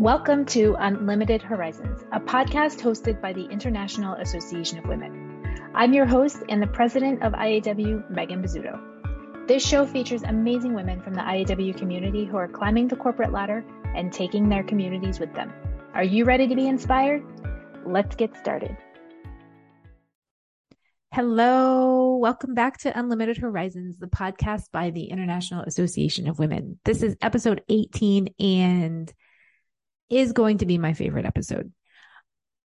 Welcome to Unlimited Horizons, a podcast hosted by the International Association of Women. I'm your host and the president of IAW, Megan Bozzuto. This show features amazing women from the IAW community who are climbing the corporate ladder and taking their communities with them. Are you ready to be inspired? Let's get started. Hello, welcome back to Unlimited Horizons, the podcast by the International Association of Women. This is episode 18 and is going to be my favorite episode.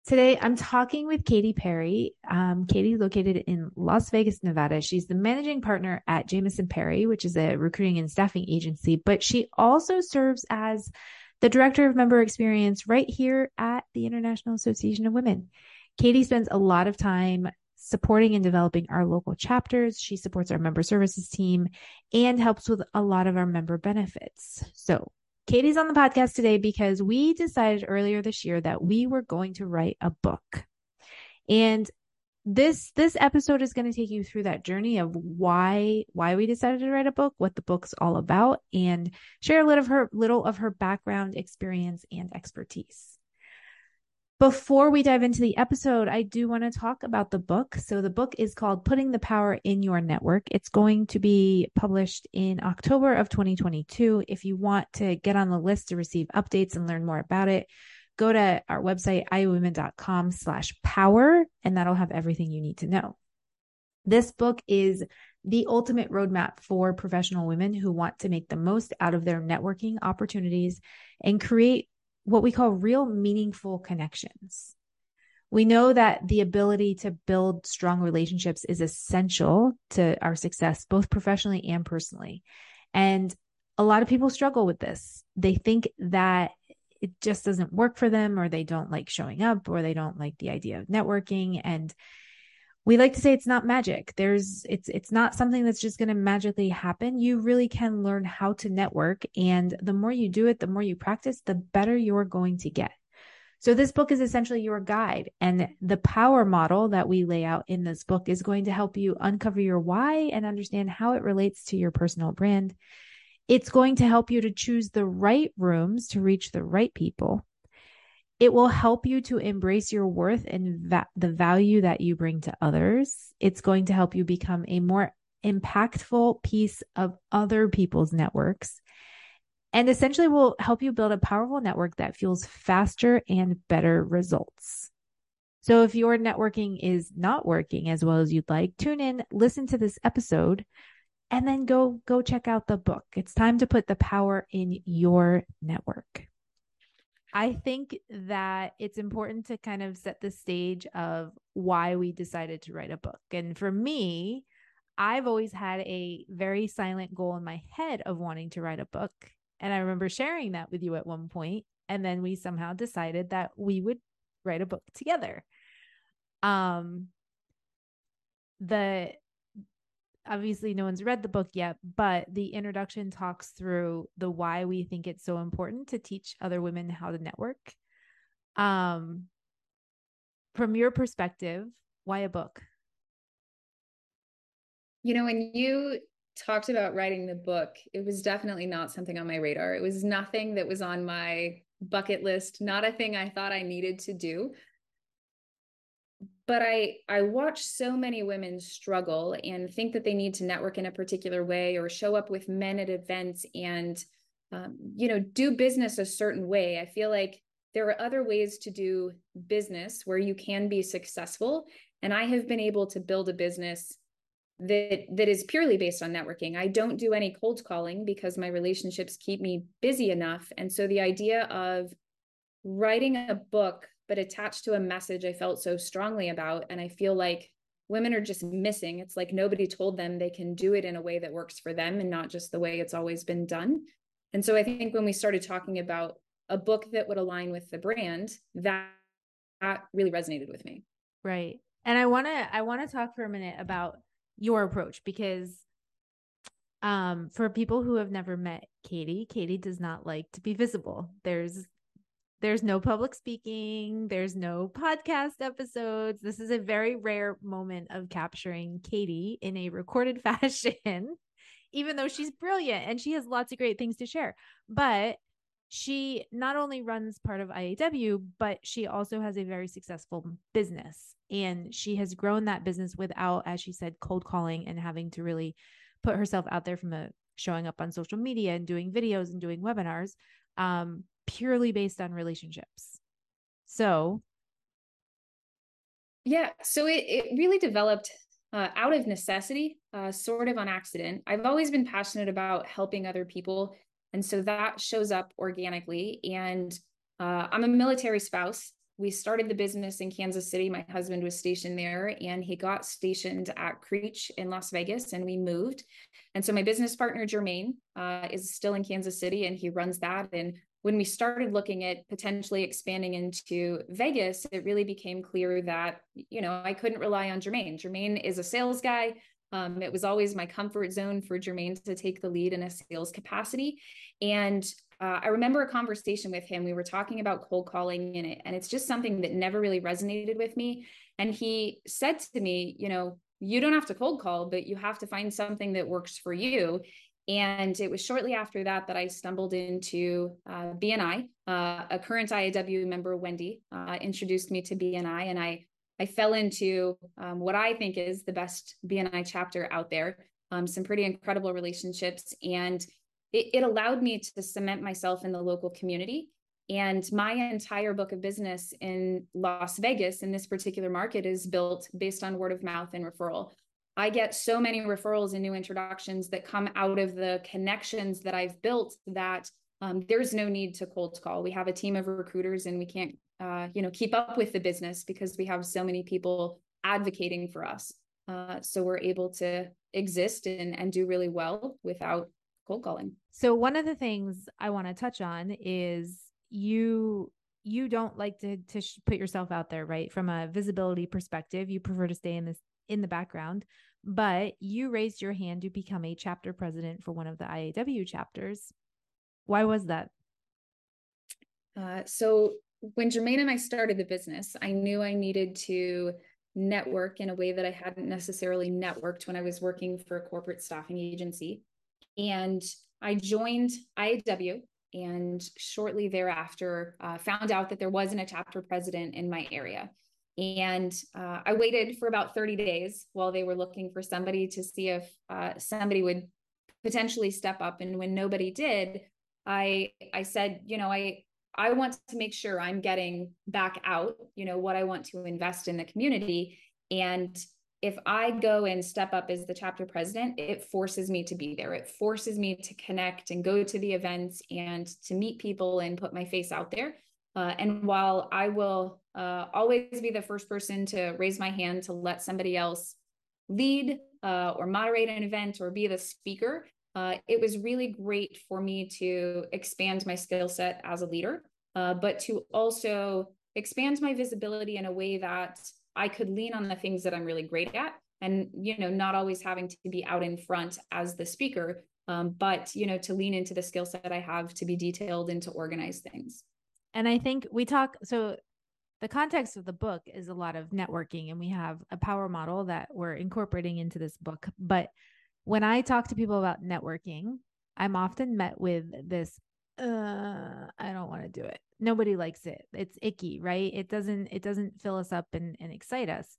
Today, I'm talking with Katie Perry. Um, Katie, located in Las Vegas, Nevada. She's the managing partner at Jamieson Perry, which is a recruiting and staffing agency, but she also serves as the director of member experience right here at the International Association of Women. Katie spends a lot of time supporting and developing our local chapters. She supports our member services team and helps with a lot of our member benefits. So Katie's on the podcast today because we decided earlier this year that we were going to write a book. And this this episode is going to take you through that journey of why why we decided to write a book, what the book's all about, and share a little of her little of her background, experience, and expertise. Before we dive into the episode, I do want to talk about the book. So, the book is called Putting the Power in Your Network. It's going to be published in October of 2022. If you want to get on the list to receive updates and learn more about it, go to our website, iawomen.com slash power, and that'll have everything you need to know. This book is the ultimate roadmap for professional women who want to make the most out of their networking opportunities and create what we call real meaningful connections. We know that the ability to build strong relationships is essential to our success, both professionally and personally. And a lot of people struggle with this. They think that it just doesn't work for them, or they don't like showing up, or they don't like the idea of networking. And we like to say it's not magic. There's it's it's not something that's just going to magically happen. You really can learn how to network and the more you do it the more you practice the better you're going to get. So this book is essentially your guide and the power model that we lay out in this book is going to help you uncover your why and understand how it relates to your personal brand. It's going to help you to choose the right rooms to reach the right people it will help you to embrace your worth and va- the value that you bring to others. It's going to help you become a more impactful piece of other people's networks and essentially will help you build a powerful network that fuels faster and better results. So if your networking is not working as well as you'd like, tune in, listen to this episode, and then go go check out the book. It's time to put the power in your network. I think that it's important to kind of set the stage of why we decided to write a book. And for me, I've always had a very silent goal in my head of wanting to write a book. And I remember sharing that with you at one point, And then we somehow decided that we would write a book together. Um, the obviously no one's read the book yet, but the introduction talks through the why we think it's so important to teach other women how to network. Um from your perspective, why a book? You know, when you talked about writing the book, it was definitely not something on my radar. It was nothing that was on my bucket list, not a thing I thought I needed to do but i i watch so many women struggle and think that they need to network in a particular way or show up with men at events and um, you know do business a certain way. I feel like there are other ways to do business where you can be successful. And i have been able to build a business that that is purely based on networking. I don't do any cold calling because my relationships keep me busy enough. And so the idea of writing a book but attached to a message I felt so strongly about. And I feel like women are just missing. It's like nobody told them they can do it in a way that works for them and not just the way it's always been done. And so I think when we started talking about a book that would align with the brand, that, that really resonated with me. Right. And I want to I want to talk for a minute about your approach because um for people who have never met Katie, Katie does not like to be visible. There's there's no public speaking, there's no podcast episodes. This is a very rare moment of capturing Katie in a recorded fashion, even though she's brilliant and she has lots of great things to share. But she not only runs part of IAW, but she also has a very successful business. And she has grown that business without, as she said, cold calling and having to really put herself out there from a showing up on social media and doing videos and doing webinars um, purely based on relationships. So, yeah, so it, it really developed uh, out of necessity, uh, sort of on accident. I've always been passionate about helping other people. And so that shows up organically. And uh, I'm a military spouse. We started the business in Kansas City. My husband was stationed there and he got stationed at Creech in Las Vegas and we moved. And so my business partner, Jermaine, uh, is still in Kansas City and he runs that. And when we started looking at potentially expanding into Vegas, it really became clear that, you know, I couldn't rely on Jermaine. Jermaine is a sales guy. Um, it was always my comfort zone for Jermaine to take the lead in a sales capacity. And uh, I remember a conversation with him. We were talking about cold calling in it, and it's just something that never really resonated with me. And he said to me, you know, you don't have to cold call, but you have to find something that works for you. And it was shortly after that that I stumbled into uh, BNI. Uh, a current IAW member, Wendy, uh, introduced me to BNI, and I I fell into um, what I think is the best BNI chapter out there. Um, some pretty incredible relationships, and it, it allowed me to cement myself in the local community. And my entire book of business in Las Vegas, in this particular market, is built based on word of mouth and referral. I get so many referrals and new introductions that come out of the connections that I've built that um, there's no need to cold call. We have a team of recruiters and we can't uh, you know keep up with the business because we have so many people advocating for us. Uh, so we're able to exist and, and do really well without cold calling. So one of the things i want to touch on is you you don't like to to put yourself out there right? From a visibility perspective you prefer to stay in this in the background but you raised your hand to become a chapter president for one of the IAW chapters why was that uh, so when Jermaine and I started the business, I knew I needed to network in a way that I hadn't necessarily networked when I was working for a corporate staffing agency. And I joined IAW and shortly thereafter uh, found out that there wasn't a chapter president in my area. And uh, I waited for about 30 days while they were looking for somebody to see if uh, somebody would potentially step up. And when nobody did, I I said, you know, I I want to make sure I'm getting back out, you know, what I want to invest in the community. And if I go and step up as the chapter president, it forces me to be there. It forces me to connect and go to the events and to meet people and put my face out there. Uh, and while I will uh, always be the first person to raise my hand to let somebody else lead uh, or moderate an event or be the speaker, uh, it was really great for me to expand my skill set as a leader, uh, but to also expand my visibility in a way that I could lean on the things that I'm really great at and you know not always having to be out in front as the speaker um, but you know to lean into the skill set i have to be detailed and to organize things. And i think we talk so the context of the book is a lot of networking and we have a power model that we're incorporating into this book but when I talk to people about networking, I'm often met with this uh I don't want to do it. Nobody likes it. It's icky, right? It doesn't it doesn't fill us up and, and excite us.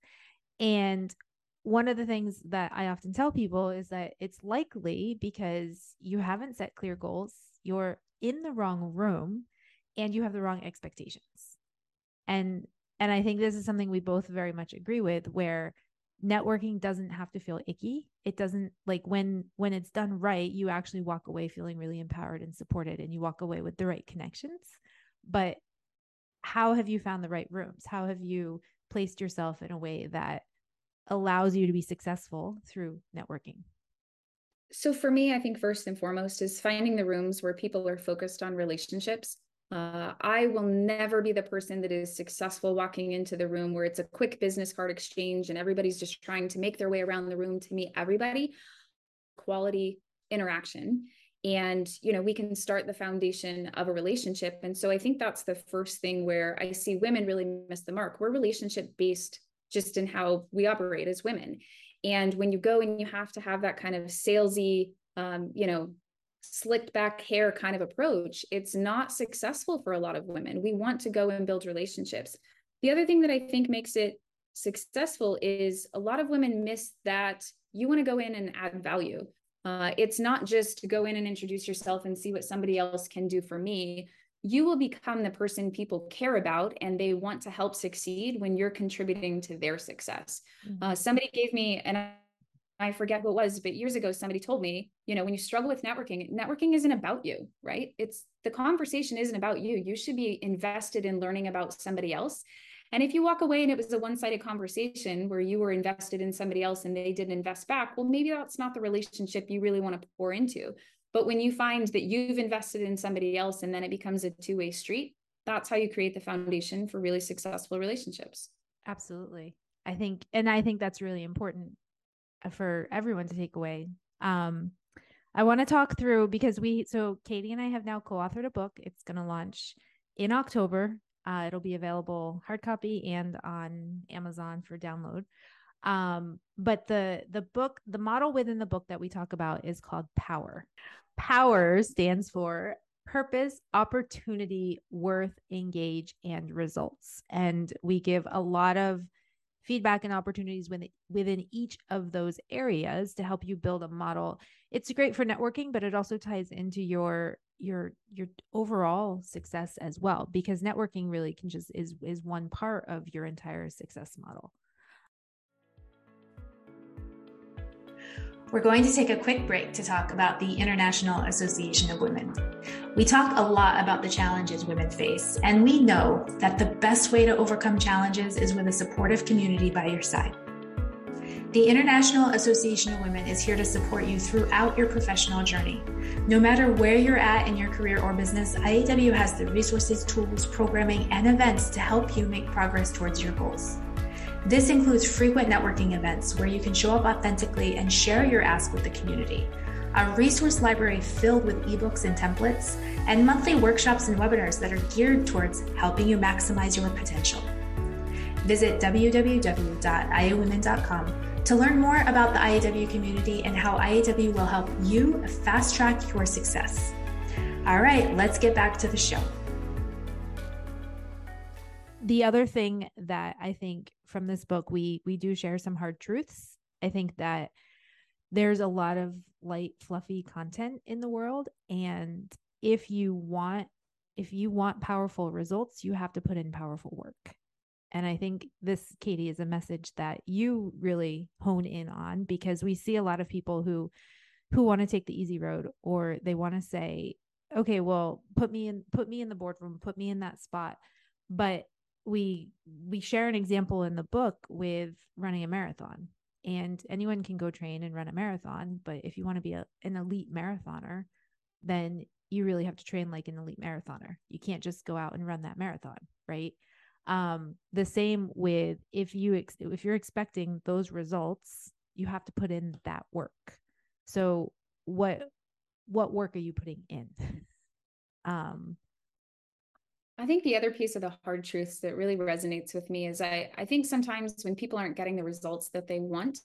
And one of the things that I often tell people is that it's likely because you haven't set clear goals, you're in the wrong room, and you have the wrong expectations. And and I think this is something we both very much agree with where networking doesn't have to feel icky. It doesn't like when when it's done right you actually walk away feeling really empowered and supported and you walk away with the right connections. But how have you found the right rooms? How have you placed yourself in a way that allows you to be successful through networking? So for me i think first and foremost is finding the rooms where people are focused on relationships uh, I will never be the person that is successful walking into the room where it's a quick business card exchange and everybody's just trying to make their way around the room to meet everybody. Quality interaction. And, you know, we can start the foundation of a relationship. And so I think that's the first thing where I see women really miss the mark. We're relationship based just in how we operate as women. And when you go and you have to have that kind of salesy, um, you know, slicked back hair kind of approach, it's not successful for a lot of women. We want to go and build relationships. The other thing that I think makes it successful is a lot of women miss that you want to go in and add value. Uh, it's not just to go in and introduce yourself and see what somebody else can do for me. You will become the person people care about and they want to help succeed when you're contributing to their success. Mm-hmm. Uh, somebody gave me, and I forget who it was, but years ago, somebody told me, you know, when you struggle with networking, networking isn't about you, right? It's the conversation isn't about you. You should be invested in learning about somebody else. And if you walk away and it was a one sided conversation where you were invested in somebody else and they didn't invest back, well, maybe that's not the relationship you really want to pour into. But when you find that you've invested in somebody else and then it becomes a two way street, that's how you create the foundation for really successful relationships. Absolutely. I think, and I think that's really important for everyone to take away. Um, I want to talk through because we, so Katie and I have now co authored a book. It's going to launch in October. Uh, it'll be available hard copy and on Amazon for download. Um, but the the book, the model within the book that we talk about is called Power. Power stands for purpose, opportunity, worth, engage, and results. And we give a lot of feedback and opportunities within, within each of those areas to help you build a model. It's great for networking, but it also ties into your your your overall success as well because networking really can just is is one part of your entire success model. We're going to take a quick break to talk about the International Association of Women. We talk a lot about the challenges women face, and we know that the best way to overcome challenges is with a supportive community by your side. The International Association of Women is here to support you throughout your professional journey. No matter where you're at in your career or business, IAW has the resources, tools, programming, and events to help you make progress towards your goals. This includes frequent networking events where you can show up authentically and share your ask with the community, a resource library filled with ebooks and templates, and monthly workshops and webinars that are geared towards helping you maximize your potential. Visit www.iawomen.com to learn more about the IAW community and how IAW will help you fast track your success. All right, let's get back to the show the other thing that I think from this book, we we do share some hard truths. I think that there's a lot of light, fluffy content in the world, and if you want if you want powerful results, you have to put in powerful work. And I think this, Katie, is a message that you really hone in on because we see a lot of people who who want to take the easy road or they want to say, okay, well, put me in put me in the boardroom, put me in that spot. But we we share an example in the book with running a marathon. And anyone can go train and run a marathon but if you want to be a, an elite marathoner then you really have to train like an elite marathoner. You can't just go out and run that marathon right? Um the same with if you ex- if you're expecting those results you have to put in that work. So what what work are you putting in? Um I think the other piece of the hard truths that really resonates with me is I, I think sometimes when people aren't getting the results that they want,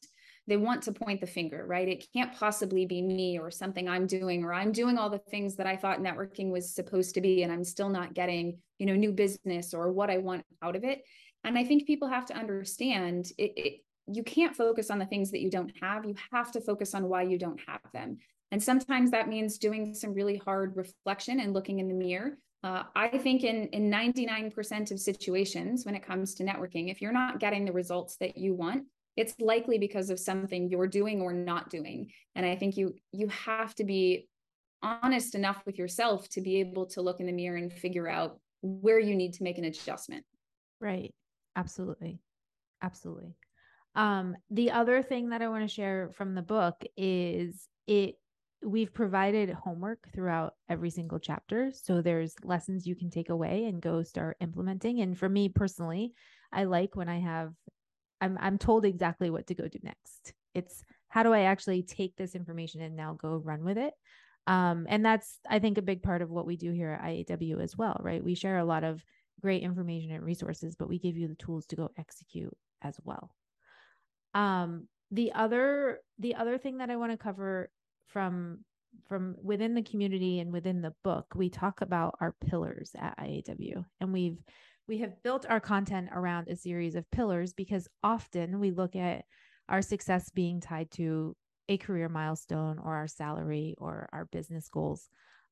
they want to point the finger, right? It can't possibly be me or something I'm doing, or I'm doing all the things that I thought networking was supposed to be, and I'm still not getting, you know, new business or what I want out of it. And I think people have to understand it, it you can't focus on the things that you don't have. You have to focus on why you don't have them. And sometimes that means doing some really hard reflection and looking in the mirror uh, I think in, in 99% of situations when it comes to networking, if you're not getting the results that you want, it's likely because of something you're doing or not doing. And I think you you have to be honest enough with yourself to be able to look in the mirror and figure out where you need to make an adjustment. Right. Absolutely. Absolutely. Um, the other thing that I want to share from the book is it we've provided homework throughout every single chapter. So there's lessons you can take away and go start implementing. And for me personally, I like when I have I'm I'm told exactly what to go do next. It's how do I actually take this information and now go run with it? Um, and that's I think a big part of what we do here at IAW as well, right? We share a lot of great information and resources, but we give you the tools to go execute as well. Um, the other the other thing that I want to cover from from within the community and within the book, we talk about our pillars at IAW. And we've we have built our content around a series of pillars because often we look at our success being tied to a career milestone or our salary or our business goals.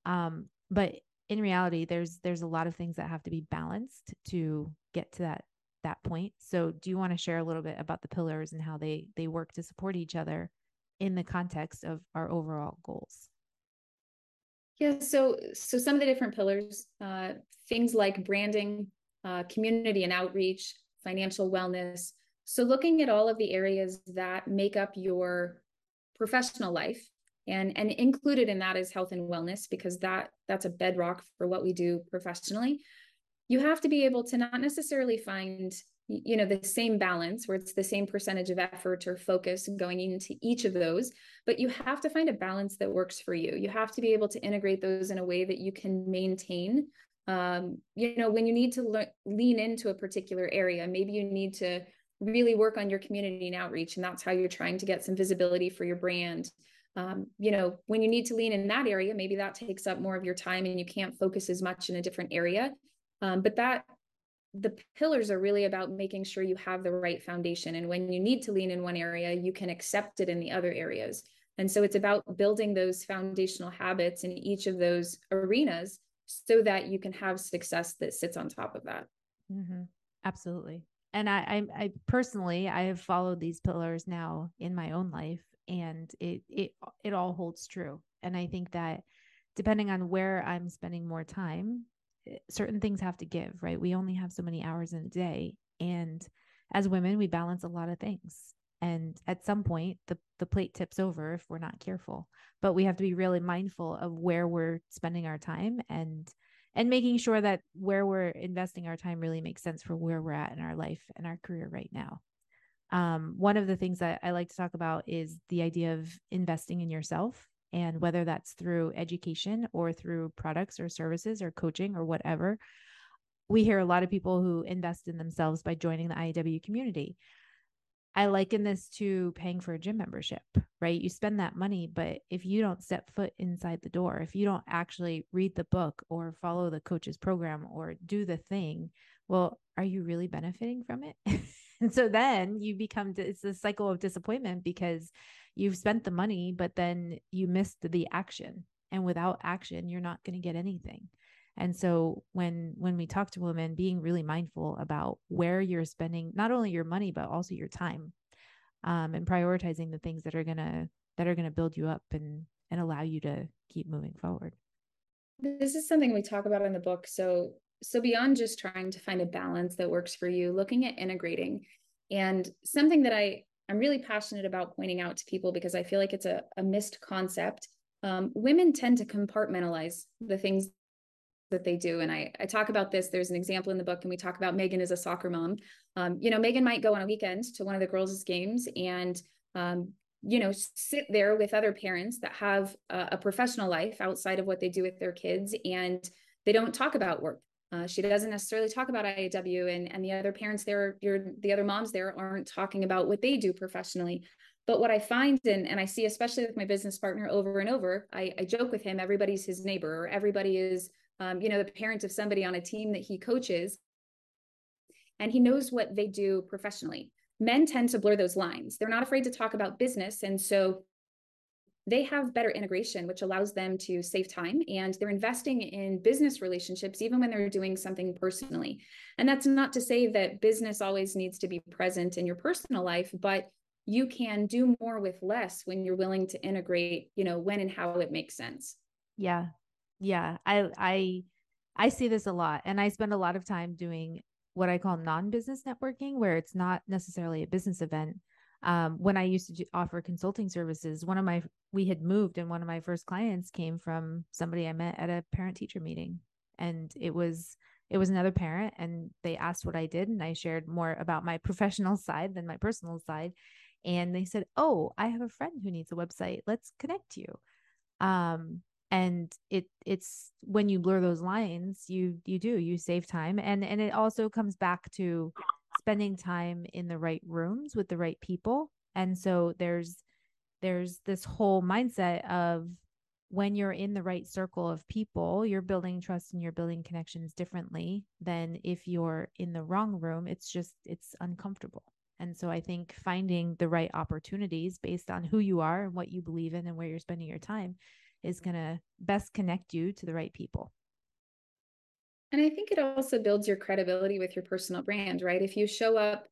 Um, but in reality, there's there's a lot of things that have to be balanced to get to that that point. So do you want to share a little bit about the pillars and how they they work to support each other in the context of our overall goals? Yeah, so so some of the different pillars, uh, things like branding, uh, community and outreach, financial wellness. So looking at all of the areas that make up your professional life and and included in that is health and wellness because that that's a bedrock for what we do professionally you have to be able to not necessarily find you know the same balance where it's the same percentage of effort or focus going into each of those but you have to find a balance that works for you. You have to be able to integrate those in a way that you can maintain um, you know when you need to le- lean into a particular area maybe you need to really work on your community and outreach and that's how you're trying to get some visibility for your brand. Um, you know when you need to lean in that area maybe that takes up more of your time and you can't focus as much in a different area. Um, but that the pillars are really about making sure you have the right foundation and when you need to lean in one area you can accept it in the other areas and so it's about building those foundational habits in each of those arenas so that you can have success that sits on top of that mm-hmm. absolutely and I, I, I personally I have followed these pillars now in my own life and it it it all holds true. And I think that depending on where I'm spending more time, certain things have to give, right? We only have so many hours in a day and as women we balance a lot of things. And at some point the the plate tips over if we're not careful. But we have to be really mindful of where we're spending our time and and making sure that where we're investing our time really makes sense for where we're at in our life and our career right now. Um, one of the things that I like to talk about is the idea of investing in yourself and whether that's through education or through products or services or coaching or whatever. We hear a lot of people who invest in themselves by joining the IAW community. I liken this to paying for a gym membership, right? You spend that money, but if you don't step foot inside the door, if you don't actually read the book or follow the coach's program or do the thing, well, are you really benefiting from it? and so then you become, it's a cycle of disappointment because you've spent the money, but then you missed the action. And without action, you're not going to get anything. And so when when we talk to women, being really mindful about where you're spending not only your money but also your time, um, and prioritizing the things that are gonna that are gonna build you up and and allow you to keep moving forward. This is something we talk about in the book. So so beyond just trying to find a balance that works for you, looking at integrating, and something that I I'm really passionate about pointing out to people because I feel like it's a, a missed concept. Um, women tend to compartmentalize the things that they do. And I, I talk about this. There's an example in the book, and we talk about Megan as a soccer mom. Um, you know, Megan might go on a weekend to one of the girls' games and, um, you know, sit there with other parents that have a, a, professional life outside of what they do with their kids, and they don't talk about work. Uh, she doesn't necessarily talk about IAW, and and the other parents there, your the other moms there aren't talking about what they do professionally. But what I find, and, and I see, especially with my business partner over and over, I, I joke with him, everybody's his neighbor, or everybody is um, you know, the parent of somebody on a team that he coaches, and he knows what they do professionally. Men tend to blur those lines. They're not afraid to talk about business. And so they have better integration, which allows them to save time and they're investing in business relationships, even when they're doing something personally. And that's not to say that business always needs to be present in your personal life, but you can do more with less when you're willing to integrate, you know, when and how it makes sense. Yeah, yeah i i i see this a lot and i spend a lot of time doing what i call non-business networking where it's not necessarily a business event um, when i used to do, offer consulting services one of my we had moved and one of my first clients came from somebody i met at a parent teacher meeting. And it was it was another parent and they asked what i did and i shared more about my professional side than my personal side. And they said oh i have a friend who needs a website. Let's connect you. Um and it it's when you blur those lines you you do you save time. And and it also comes back to spending time in the right rooms with the right people and so there's there's this whole mindset of when you're in the right circle of people, you're building trust and you're building connections differently than if you're in the wrong room. It's just, it's uncomfortable. And so I think finding the right opportunities based on who you are and what you believe in and where you're spending your time is going to best connect you to the right people. And I think it also builds your credibility with your personal brand, right? If you show up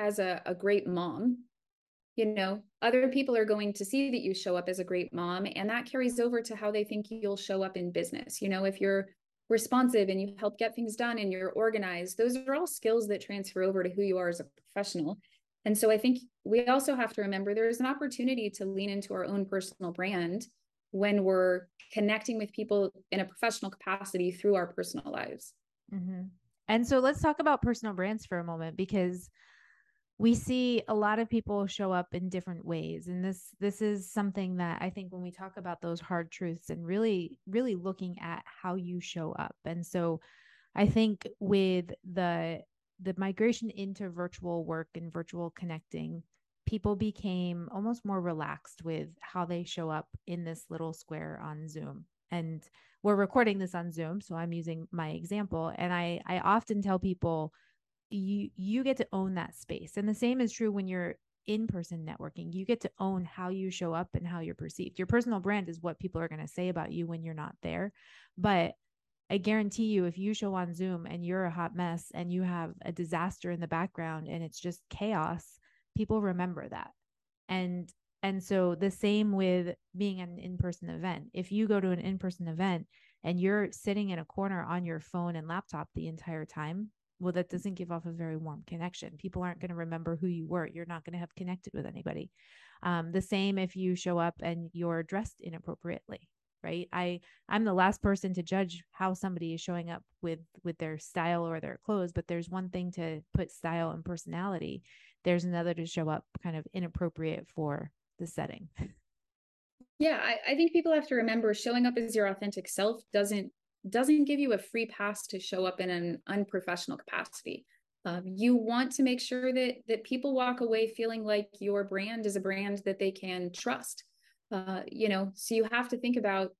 as a, a great mom, you know, other people are going to see that you show up as a great mom, and that carries over to how they think you'll show up in business. You know, if you're responsive and you help get things done and you're organized, those are all skills that transfer over to who you are as a professional. And so I think we also have to remember there's an opportunity to lean into our own personal brand when we're connecting with people in a professional capacity through our personal lives. Mm-hmm. And so let's talk about personal brands for a moment because we see a lot of people show up in different ways and this this is something that i think when we talk about those hard truths and really really looking at how you show up and so i think with the the migration into virtual work and virtual connecting people became almost more relaxed with how they show up in this little square on zoom. And we're recording this on zoom so i'm using my example and i i often tell people you you get to own that space. And the same is true when you're in person networking. You get to own how you show up and how you're perceived. Your personal brand is what people are going to say about you when you're not there. But i guarantee you if you show on zoom and you're a hot mess and you have a disaster in the background and it's just chaos people remember that. And and so the same with being an in-person event. If you go to an in-person event and you're sitting in a corner on your phone and laptop the entire time well that doesn't give off a very warm connection. People aren't going to remember who you were. You're not going to have connected with anybody. Um, the same if you show up and you're dressed inappropriately right? I i'm the last person to judge how somebody is showing up with with their style or their clothes but there's one thing to put style and personality there's another to show up kind of inappropriate for the setting yeah I, I think people have to remember showing up as your authentic self doesn't doesn't give you a free pass to show up in an unprofessional capacity. Um, you want to make sure that that people walk away feeling like your brand is a brand that they can trust. Uh, you know, so you have to think about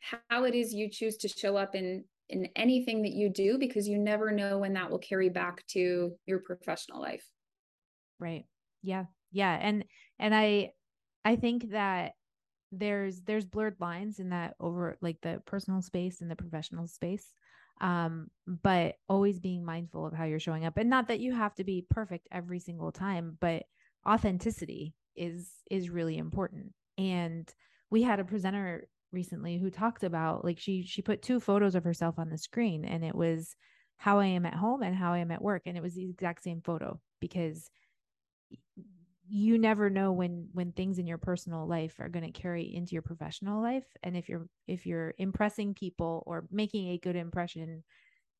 how it is you choose to show up in in anything that you do because you never know when that will carry back to your professional life. Right. Yeah. Yeah. And and I I think that there's there's blurred lines in that over like the personal space and the professional space um but always being mindful of how you're showing up and not that you have to be perfect every single time but authenticity is is really important and we had a presenter recently who talked about like she she put two photos of herself on the screen and it was how I am at home and how I am at work and it was the exact same photo because you never know when when things in your personal life are going to carry into your professional life. And if you're if you're impressing people or making a good impression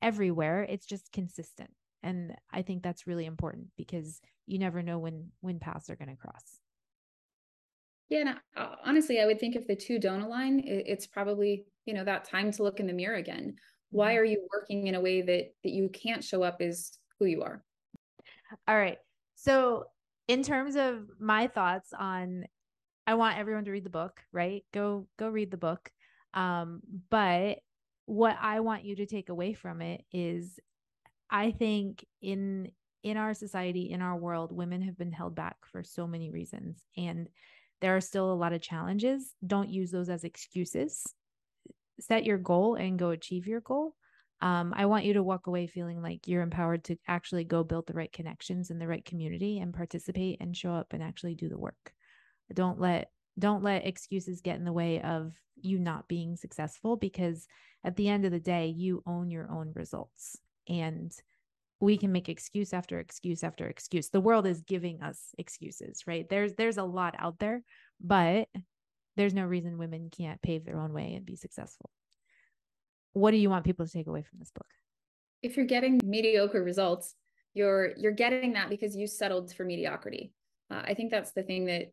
everywhere it's just consistent. And i think that's really important because you never know when when paths are going to cross. Yeah and uh, honestly i would think if the two don't align it's probably you know that time to look in the mirror again. Why mm-hmm. are you working in a way that that you can't show up as who you are? All right. So in terms of my thoughts on I want everyone to read the book, right? Go go read the book. Um, but what I want you to take away from it is I think in in our society, in our world, women have been held back for so many reasons and there are still a lot of challenges. Don't use those as excuses. Set your goal and go achieve your goal um, I want you to walk away feeling like you're empowered to actually go build the right connections in the right community and participate and show up and actually do the work. Don't let don't let excuses get in the way of you not being successful because at the end of the day you own your own results. And we can make excuse after excuse after excuse. The world is giving us excuses right? There's there's a lot out there but there's no reason women can't pave their own way and be successful what do you want people to take away from this book? If you're getting mediocre results, you're you're getting that because you settled for mediocrity. Uh, I think that's the thing that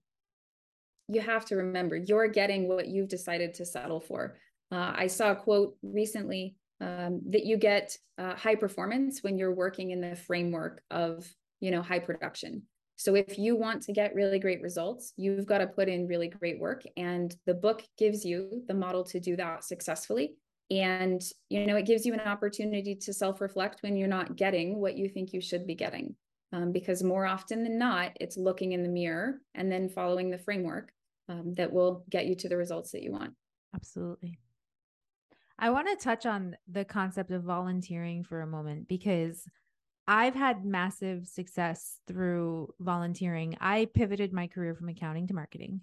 you have to remember. You're getting what you've decided to settle for. Uh, I saw a quote recently um, that you get uh, high performance when you're working in the framework of you know high production. So if you want to get really great results, you've got to put in really great work. And the book gives you the model to do that successfully. And, you know, it gives you an opportunity to self reflect when you're not getting what you think you should be getting. Um, because more often than not, it's looking in the mirror and then following the framework um, that will get you to the results that you want. Absolutely. I want to touch on the concept of volunteering for a moment because I've had massive success through volunteering. I pivoted my career from accounting to marketing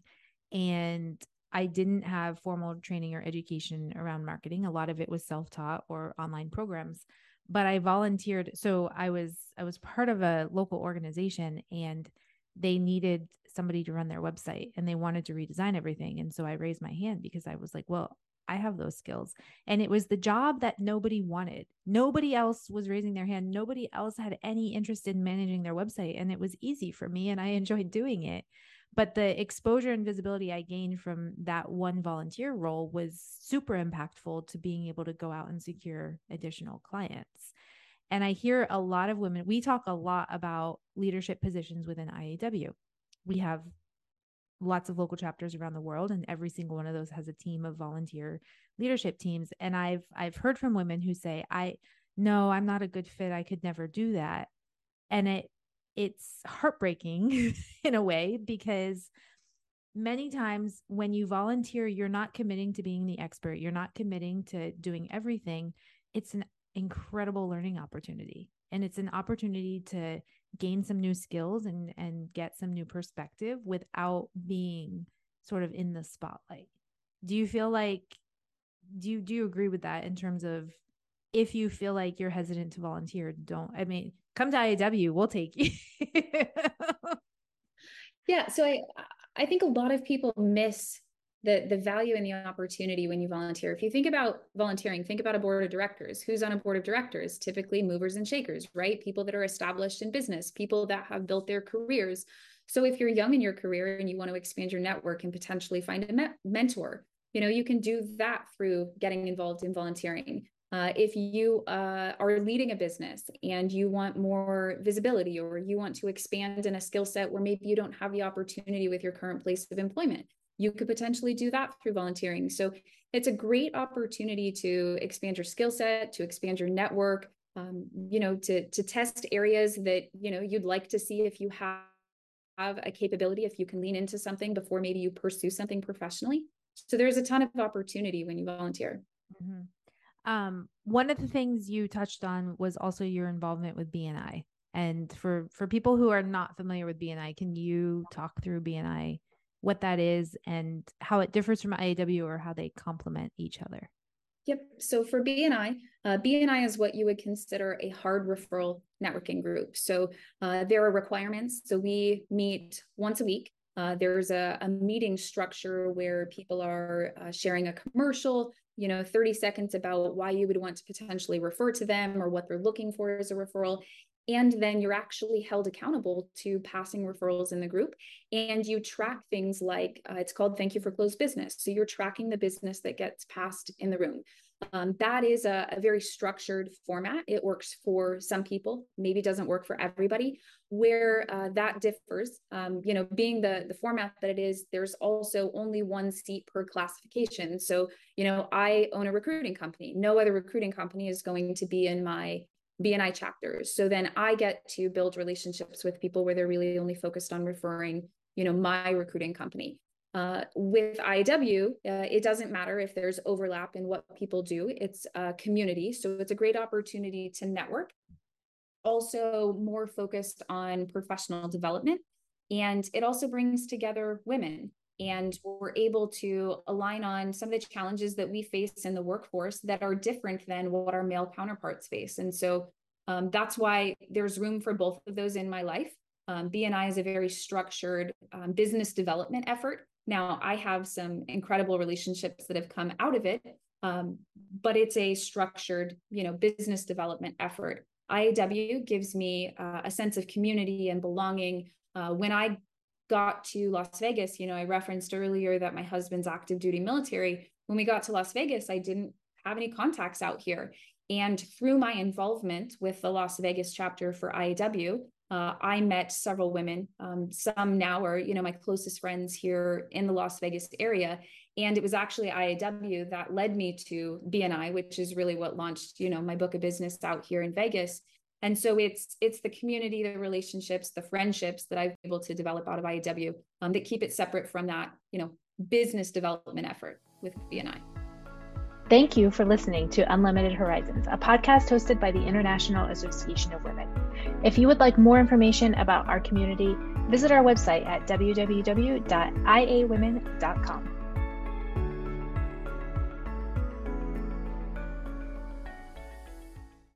and I didn't have formal training or education around marketing. A lot of it was self-taught or online programs. But I volunteered so I was I was part of a local organization and they needed somebody to run their website and they wanted to redesign everything and so I raised my hand because I was like, well, I have those skills. And it was the job that nobody wanted. Nobody else was raising their hand. Nobody else had any interest in managing their website. And it was easy for me and I enjoyed doing it. But the exposure and visibility I gained from that one volunteer role was super impactful to being able to go out and secure additional clients. And I hear a lot of women, we talk a lot about leadership positions within IAW. We have lots of local chapters around the world and every single one of those has a team of volunteer leadership teams and i've i've heard from women who say i no i'm not a good fit i could never do that and it it's heartbreaking in a way because many times when you volunteer you're not committing to being the expert. You're not committing to doing everything. It's an incredible learning opportunity and it's an opportunity to gain some new skills and and get some new perspective without being sort of in the spotlight. Do you feel like do you do you agree with that in terms of if you feel like you're hesitant to volunteer don't i mean come to iaw we'll take you yeah so i i think a lot of people miss the the value and the opportunity when you volunteer. If you think about volunteering, think about a board of directors. Who's on a board of directors? Typically movers and shakers, right? People that are established in business, people that have built their careers. So if you're young in your career and you want to expand your network and potentially find a me- mentor, you know, you can do that through getting involved in volunteering. Uh, if you uh, are leading a business and you want more visibility or you want to expand in a skill set where maybe you don't have the opportunity with your current place of employment, you could potentially do that through volunteering. So it's a great opportunity to expand your skill set, to expand your network, um, you know, to to test areas that you know you'd like to see if you have have a capability, if you can lean into something before maybe you pursue something professionally. So there's a ton of opportunity when you volunteer. Mm-hmm. Um, one of the things you touched on was also your involvement with BNI. And for for people who are not familiar with BNI, can you talk through BNI what that is and how it differs from IAW or how they complement each other. Yep. So for BNI, uh, BNI is what you would consider a hard referral networking group. So uh, there are requirements. So we meet once a week. Uh, there's a, a, meeting structure where people are uh, sharing a commercial, you know, 30 seconds about why you would want to potentially refer to them or what they're looking for as a referral. And then you're actually held accountable to passing referrals in the group. And you track things like uh, it's called thank you for closed business. So you're tracking the business that gets passed in the room um, that is a, a, very structured format it works for some people maybe doesn't work for everybody where uh, that differs um, you know being the the format that it is there's also only one seat per classification so you know i own a recruiting company no other recruiting company is going to be in my BNI chapters. So then I get to build relationships with people where they're really only focused on referring, you know, my recruiting company. Uh, with IAW, uh, it doesn't matter if there's overlap in what people do. It's a community, so it's a great opportunity to network. Also, more focused on professional development, and it also brings together women. And we're able to align on some of the challenges that we face in the workforce that are different than what our male counterparts face. And so um, that's why there's room for both of those in my life. Um, BNI is a very structured um, business development effort. Now, I have some incredible relationships that have come out of it, um, but it's a structured, you know, business development effort. IAW gives me uh, a sense of community and belonging. Uh, when I got to Las Vegas, you know, I referenced earlier that my husband's active duty military. When we got to Las Vegas, I didn't have any contacts out here. And through my involvement with the Las Vegas chapter for IAW, uh, I met several women. Um, some now are, you know, my closest friends here in the Las Vegas area. And it was actually IAW that led me to BNI, which is really what launched, you know, my book of business out here in Vegas. And so it's it's the community, the relationships, the friendships that I've been able to develop out of IAW um, that keep it separate from that, you know, business development effort with BNI. Thank you for listening to Unlimited Horizons, a podcast hosted by the International Association of Women. If you would like more information about our community, visit our website at www.iawomen.com.